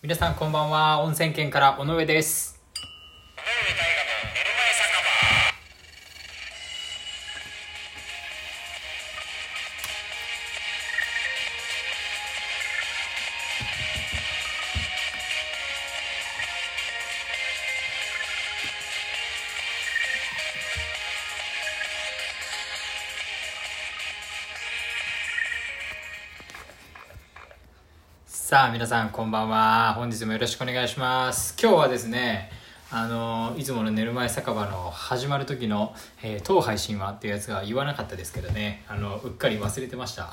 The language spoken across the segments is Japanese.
皆さんこんばんは。温泉県から尾上です。さあ皆さんこんばんは。本日もよろしくお願いします。今日はですねあのいつもの寝る前酒場の始まる時の「えー当配信は」っていうやつが言わなかったですけどね。あのうっかり忘れてました。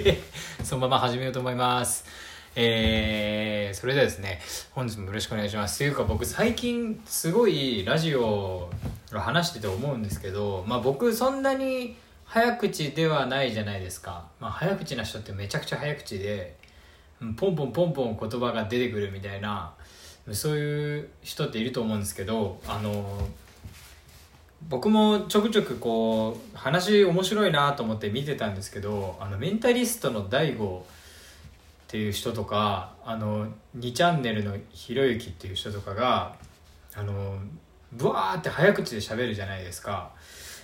そのまま始めようと思います。えー、それではですね本日もよろしくお願いします。というか僕最近すごいラジオを話してて思うんですけどまあ僕そんなに早口ではないじゃないですか、まあ、早口な人ってめちゃくちゃ早口でポンポンポンポン言葉が出てくるみたいなそういう人っていると思うんですけどあの僕もちょくちょくこう話面白いなと思って見てたんですけどあのメンタリストの DAIGO っていう人とかあの2チャンネルのひろゆきっていう人とかがあのブワーって早口で喋るじゃないですか。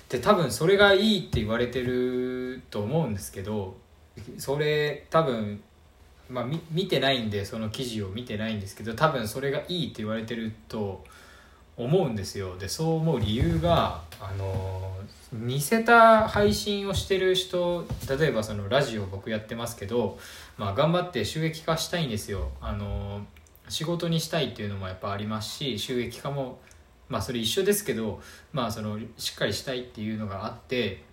で多分それがいいって言われてると思うんですけどそれ多分まあ、み見てないんでその記事を見てないんですけど多分それがいいって言われてると思うんですよ。でそう思う理由があの似せた配信をしてる人例えばそのラジオ僕やってますけど、まあ、頑張って収益化したいんですよ。あの仕事にしたいっていうのもやっぱありますし収益化もまあそれ一緒ですけど、まあ、そのしっかりしたいっていうのがあって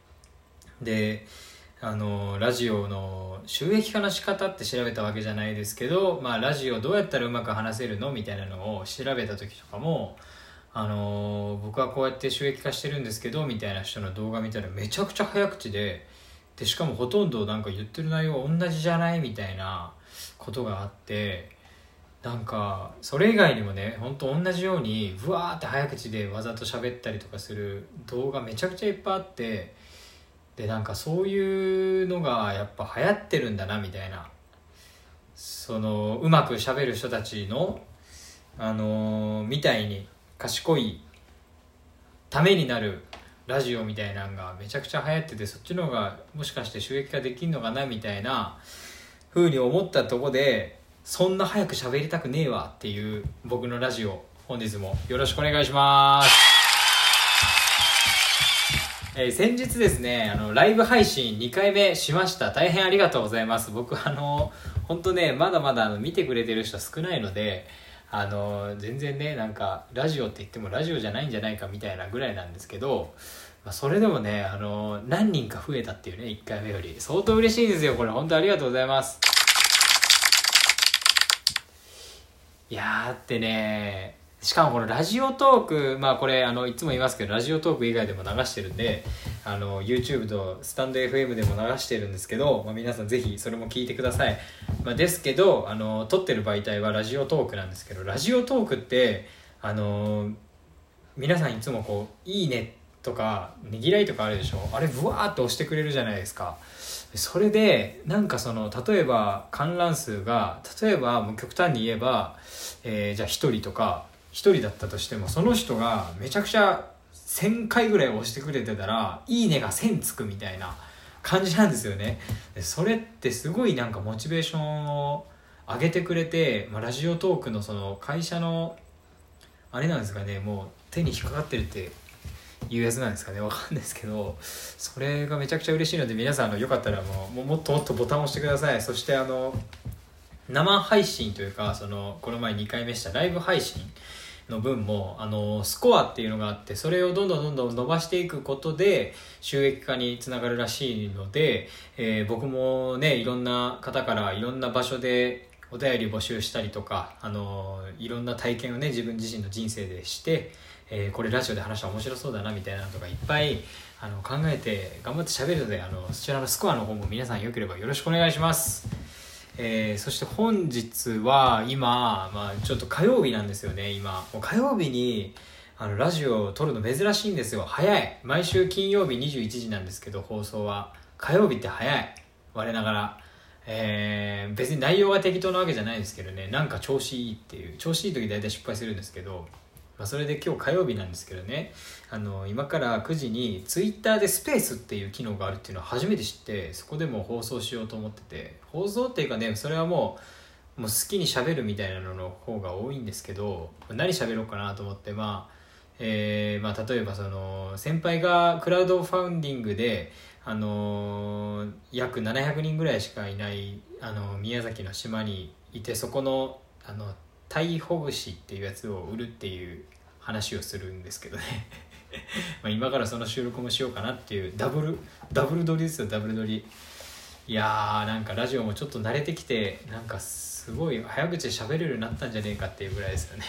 であのラジオの収益化の仕方って調べたわけじゃないですけど、まあ、ラジオどうやったらうまく話せるのみたいなのを調べた時とかもあの僕はこうやって収益化してるんですけどみたいな人の動画見たらめちゃくちゃ早口ででしかもほとんどなんか言ってる内容同じじゃないみたいなことがあってなんかそれ以外にもねほんと同じようにブワーって早口でわざと喋ったりとかする動画めちゃくちゃいっぱいあってでなんかそういうのがやっぱ流行ってるんだなみたいな。そのうまくしゃべる人たちのあのーみたいに賢いためになるラジオみたいなのがめちゃくちゃ流行っててそっちの方がもしかして収益化できんのかなみたいな風に思ったとこでそんな早く喋りたくねえわっていう僕のラジオ本日もよろしくお願いします。えー先日ですねあのライブ配信2回目しました。大変ありがとうございます。僕あの本当ねまだまだあの見てくれてる人少ないのであの全然ねなんかラジオって言ってもラジオじゃないんじゃないかみたいなぐらいなんですけど、まあ、それでもねあの何人か増えたっていうね1回目より相当嬉しいんですよ。これ本当ありがとうございます。いやーってねしかもこのラジオトークまあこれあのいつも言いますけどラジオトーク以外でも流してるんであの YouTube とスタンド FM でも流してるんですけど、まあ、皆さんぜひそれも聞いてください、まあ、ですけどあの撮ってる媒体はラジオトークなんですけどラジオトークってあの皆さんいつもこう「いいね」とか「ねぎらい」とかあるでしょ？あれブワーって押してくれるじゃないですか。それでなんかその例えば観覧数が例えばもう極端に言えば、えーじゃあ1人とか1人だったとしてもその人がめちゃくちゃ1000回ぐらい押してくれてたら「いいね」が1000つくみたいな感じなんですよね。それってすごいなんかモチベーションを上げてくれて、まあ、ラジオトークのその会社のあれなんですかねもう手に引っかかってるっていうやつなんですかね。わかんないですけどそれがめちゃくちゃ嬉しいので皆さんあのよかったらもうもうもっともっとボタンを押してください。そしてあの生配信というかそのこの前2回目したライブ配信の分もあのスコアっていうのがあってそれをどんどんどんどん伸ばしていくことで収益化につながるらしいので、えー僕もねいろんな方からいろんな場所でお便り募集したりとかあのいろんな体験をね自分自身の人生でして、えーこれラジオで話したら面白そうだなみたいなのとかいっぱいあの考えて頑張って喋るのであのそちらのスコアの方も皆さんよければよろしくお願いします。えーそして本日は今、まあ、ちょっと火曜日なんですよね今。もう火曜日にあのラジオを撮るの珍しいんですよ。早い。毎週金曜日21時なんですけど放送は。火曜日って早い。我ながら、えー別に内容が適当なわけじゃないですけどね。なんか調子いいっていう。調子いい時大体失敗するんですけど、まあ、それで今日火曜日なんですけどねあの今から9時にツイッターでスペースっていう機能があるっていうのを初めて知ってそこでも放送しようと思ってて放送っていうかねそれはもうもう好きに喋るみたいなのの方が多いんですけど何喋ろうかなと思ってまあえーまあ、例えばその先輩がクラウドファウンディングで、あのー約700人ぐらいしかいない、あの宮崎の島にいてそこのあのタイほぐしっていうやつを売るっていう話をするんですけどね。ま今からその収録もしようかなっていうダブルダブル撮りですよダブル撮り。いやーなんかラジオもちょっと慣れてきてなんかすごい早口で喋れるようになったんじゃねえかっていうぐらいですよね。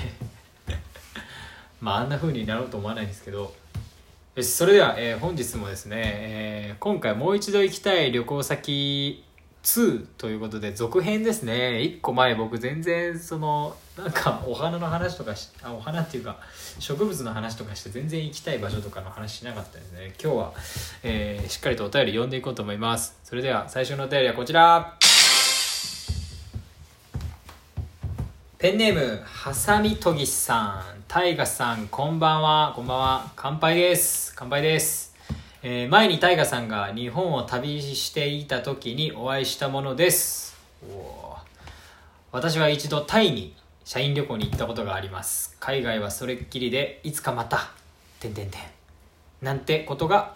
まああんな風になろうと思わないんですけど。よしそれでは、えー本日もですね、えー今回もう一度行きたい旅行先2ということで続編ですね。1個前僕全然そのなんかお花の話とかしあお花っていうか植物の話とかして全然行きたい場所とかの話しなかったですね。今日は、えーしっかりとお便り読んでいこうと思います。それでは最初のお便りはこちら。ペンネームはさみとぎさん。タイガさんこんばんは。こんばんは。乾杯です。乾杯です、えー前にタイガさんが日本を旅していた時にお会いしたものです。私は一度タイに社員旅行に行ったことがあります。海外はそれっきりでいつかまたてんてんてん。なんてことが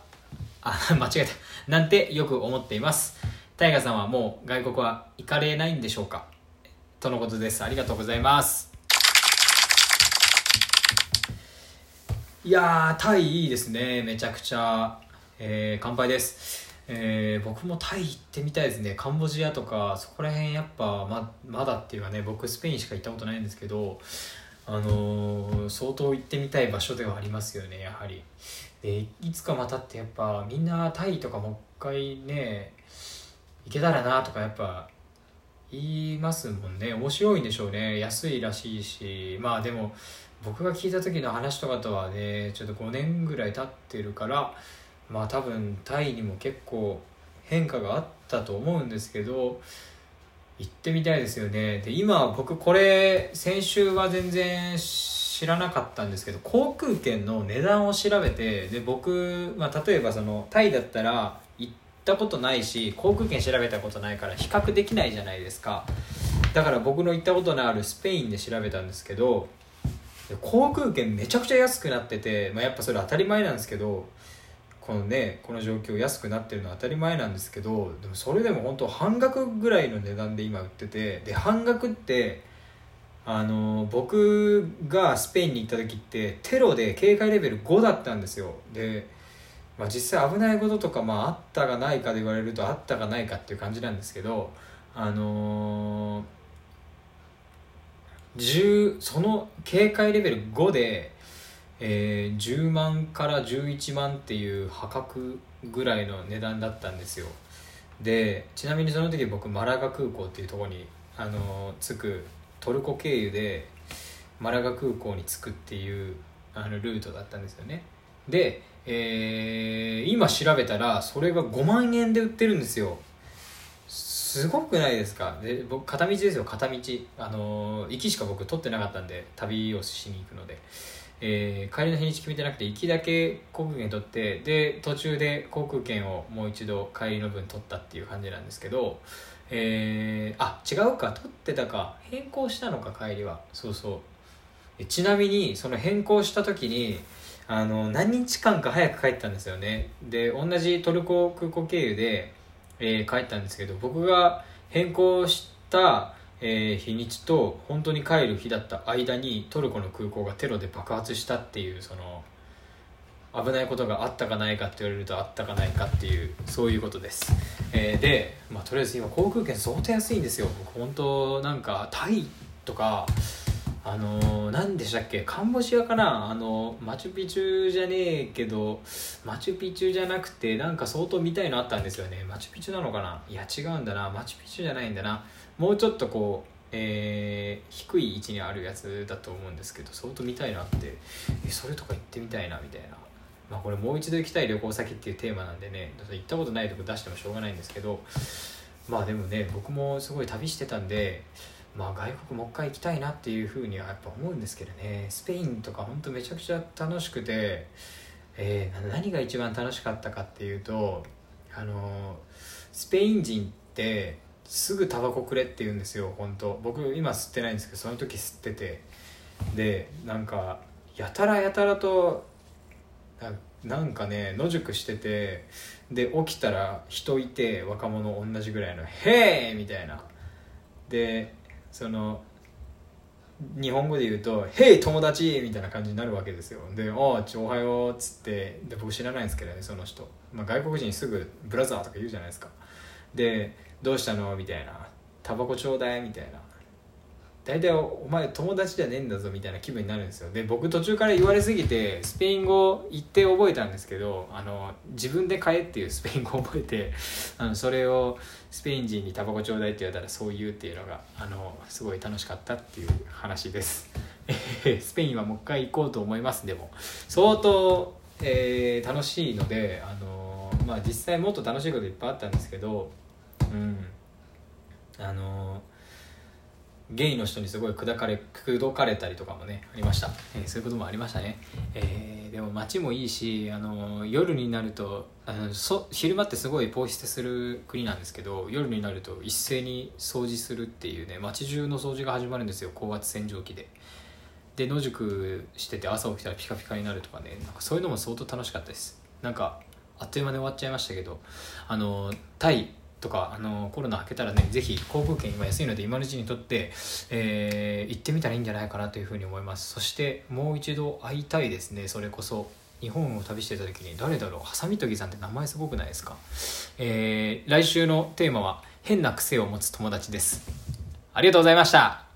あ 間違えた。なんてよく思っています。タイガさんはもう外国は行かれないんでしょうか？とのことです。ありがとうございます。いやータイいいですね。めちゃくちゃ、えー乾杯です、えー僕もタイ行ってみたいですね。カンボジアとかそこら辺やっぱままだっていうかね僕スペインしか行ったことないんですけどあのー相当行ってみたい場所ではありますよねやはり。でいつかまたってやっぱみんなタイとかもう一回ね行けたらなとかやっぱ言いますもんね。面白いんでしょうね。安いらしいしまあでも僕が聞いた時の話とかとはねちょっと5年ぐらい経ってるからまあ多分タイにも結構変化があったと思うんですけど行ってみたいですよね。で今僕これ先週は全然知らなかったんですけど航空券の値段を調べてで僕、まあ、例えばそのタイだったら行ったことないし航空券調べたことないから比較できないじゃないですか。だから僕の行ったことのあるスペインで調べたんですけど航空券めちゃくちゃ安くなってて、まあ、やっぱそれ当たり前なんですけどこのねこの状況安くなってるのは当たり前なんですけどでもそれでも本当半額ぐらいの値段で今売っててで半額ってあの僕がスペインに行った時ってテロで警戒レベル5だったんですよ。で、まあ、実際危ないこととか、まあ、あったかないかで言われるとあったかないかっていう感じなんですけどあのー10その警戒レベル5で、えー10万から11万っていう破格ぐらいの値段だったんですよ。でちなみにその時僕マラガ空港っていうところにあの着くトルコ経由でマラガ空港に着くっていうあのルートだったんですよね。で、えー今調べたらそれが5万円で売ってるんですよ。すごくないですか？で僕片道ですよ片道。あの行きしか僕取ってなかったんで旅をしに行くので、えー帰りの日にち決めてなくて行きだけ航空券取ってで途中で航空券をもう一度帰りの分取ったっていう感じなんですけどえーあ違うか取ってたか。変更したのか帰りは。そうそう。ちなみにその変更した時にあの何日間か早く帰ったんですよね。で同じトルコ空港経由で、えー帰ったんですけど僕が変更した、え日にちと本当に帰る日だった間にトルコの空港がテロで爆発したっていうその危ないことがあったかないかって言われるとあったかないかっていうそういうことです、えーで、まあ、とりあえず今航空券相当安いんですよ。僕本当なんかタイとかあのー何でしたっけ？カンボジアかな？あのマチュピチュじゃねえけどマチュピチュじゃなくてなんか相当見たいのあったんですよね。マチュピチュなのかな？いや違うんだな。マチュピチュじゃないんだな。もうちょっとこう、えー低い位置にあるやつだと思うんですけど相当見たいのあってえそれとか行ってみたいなみたいな。まあこれもう一度行きたい旅行先っていうテーマなんでね行ったことないとこ出してもしょうがないんですけどまあでもね僕もすごい旅してたんでまあ外国もう一回行きたいなっていうふうにはやっぱ思うんですけどねスペインとか本当めちゃくちゃ楽しくて、えー何が一番楽しかったかっていうとあのスペイン人ってすぐタバコくれって言うんですよ本当。僕今吸ってないんですけどその時吸ってて。でなんかやたらやたらとなんかね野宿しててで起きたら人いて若者同じぐらいの「へえ!」みたいな。でその日本語で言うと「へい友達!」みたいな感じになるわけですよ。で「おうちおはよう」っつって。で僕知らないんですけどねその人、まあ、外国人すぐ「ブラザー」とか言うじゃないですか。で「どうしたの?」みたいな「タバコちょうだい」みたいな。大体お前友達じゃねえんだぞみたいな気分になるんですよ。で僕途中から言われすぎてスペイン語言って覚えたんですけどあの自分で買えっていうスペイン語を覚えて あのそれをスペイン人にタバコちょうだいって言われたらそう言うっていうのがあのすごい楽しかったっていう話です。スペインはもう一回行こうと思います。でも相当、えー楽しいのであの、まあ、実際もっと楽しいこといっぱいあったんですけどあのゲイの人にすごい砕かれ口説かれたりとかもねありました、えーそういうこともありましたね、えーでも街もいいしあの夜になるとあのそ昼間ってすごいポイ捨てする国なんですけど夜になると一斉に掃除するっていうね街中の掃除が始まるんですよ。高圧洗浄機で。で野宿してて朝起きたらピカピカになるとかねなんかそういうのも相当楽しかったです。なんかあっという間に終わっちゃいましたけどあのタイとかあのコロナ明けたらねぜひ航空券今安いので今のうちにとって、えー行ってみたらいいんじゃないかなというふうに思います。そしてもう一度会いたいですね。それこそ日本を旅してた時に誰だろう？ハサミトギさんって名前すごくないですか、えー来週のテーマは変な癖を持つ友達です。ありがとうございました。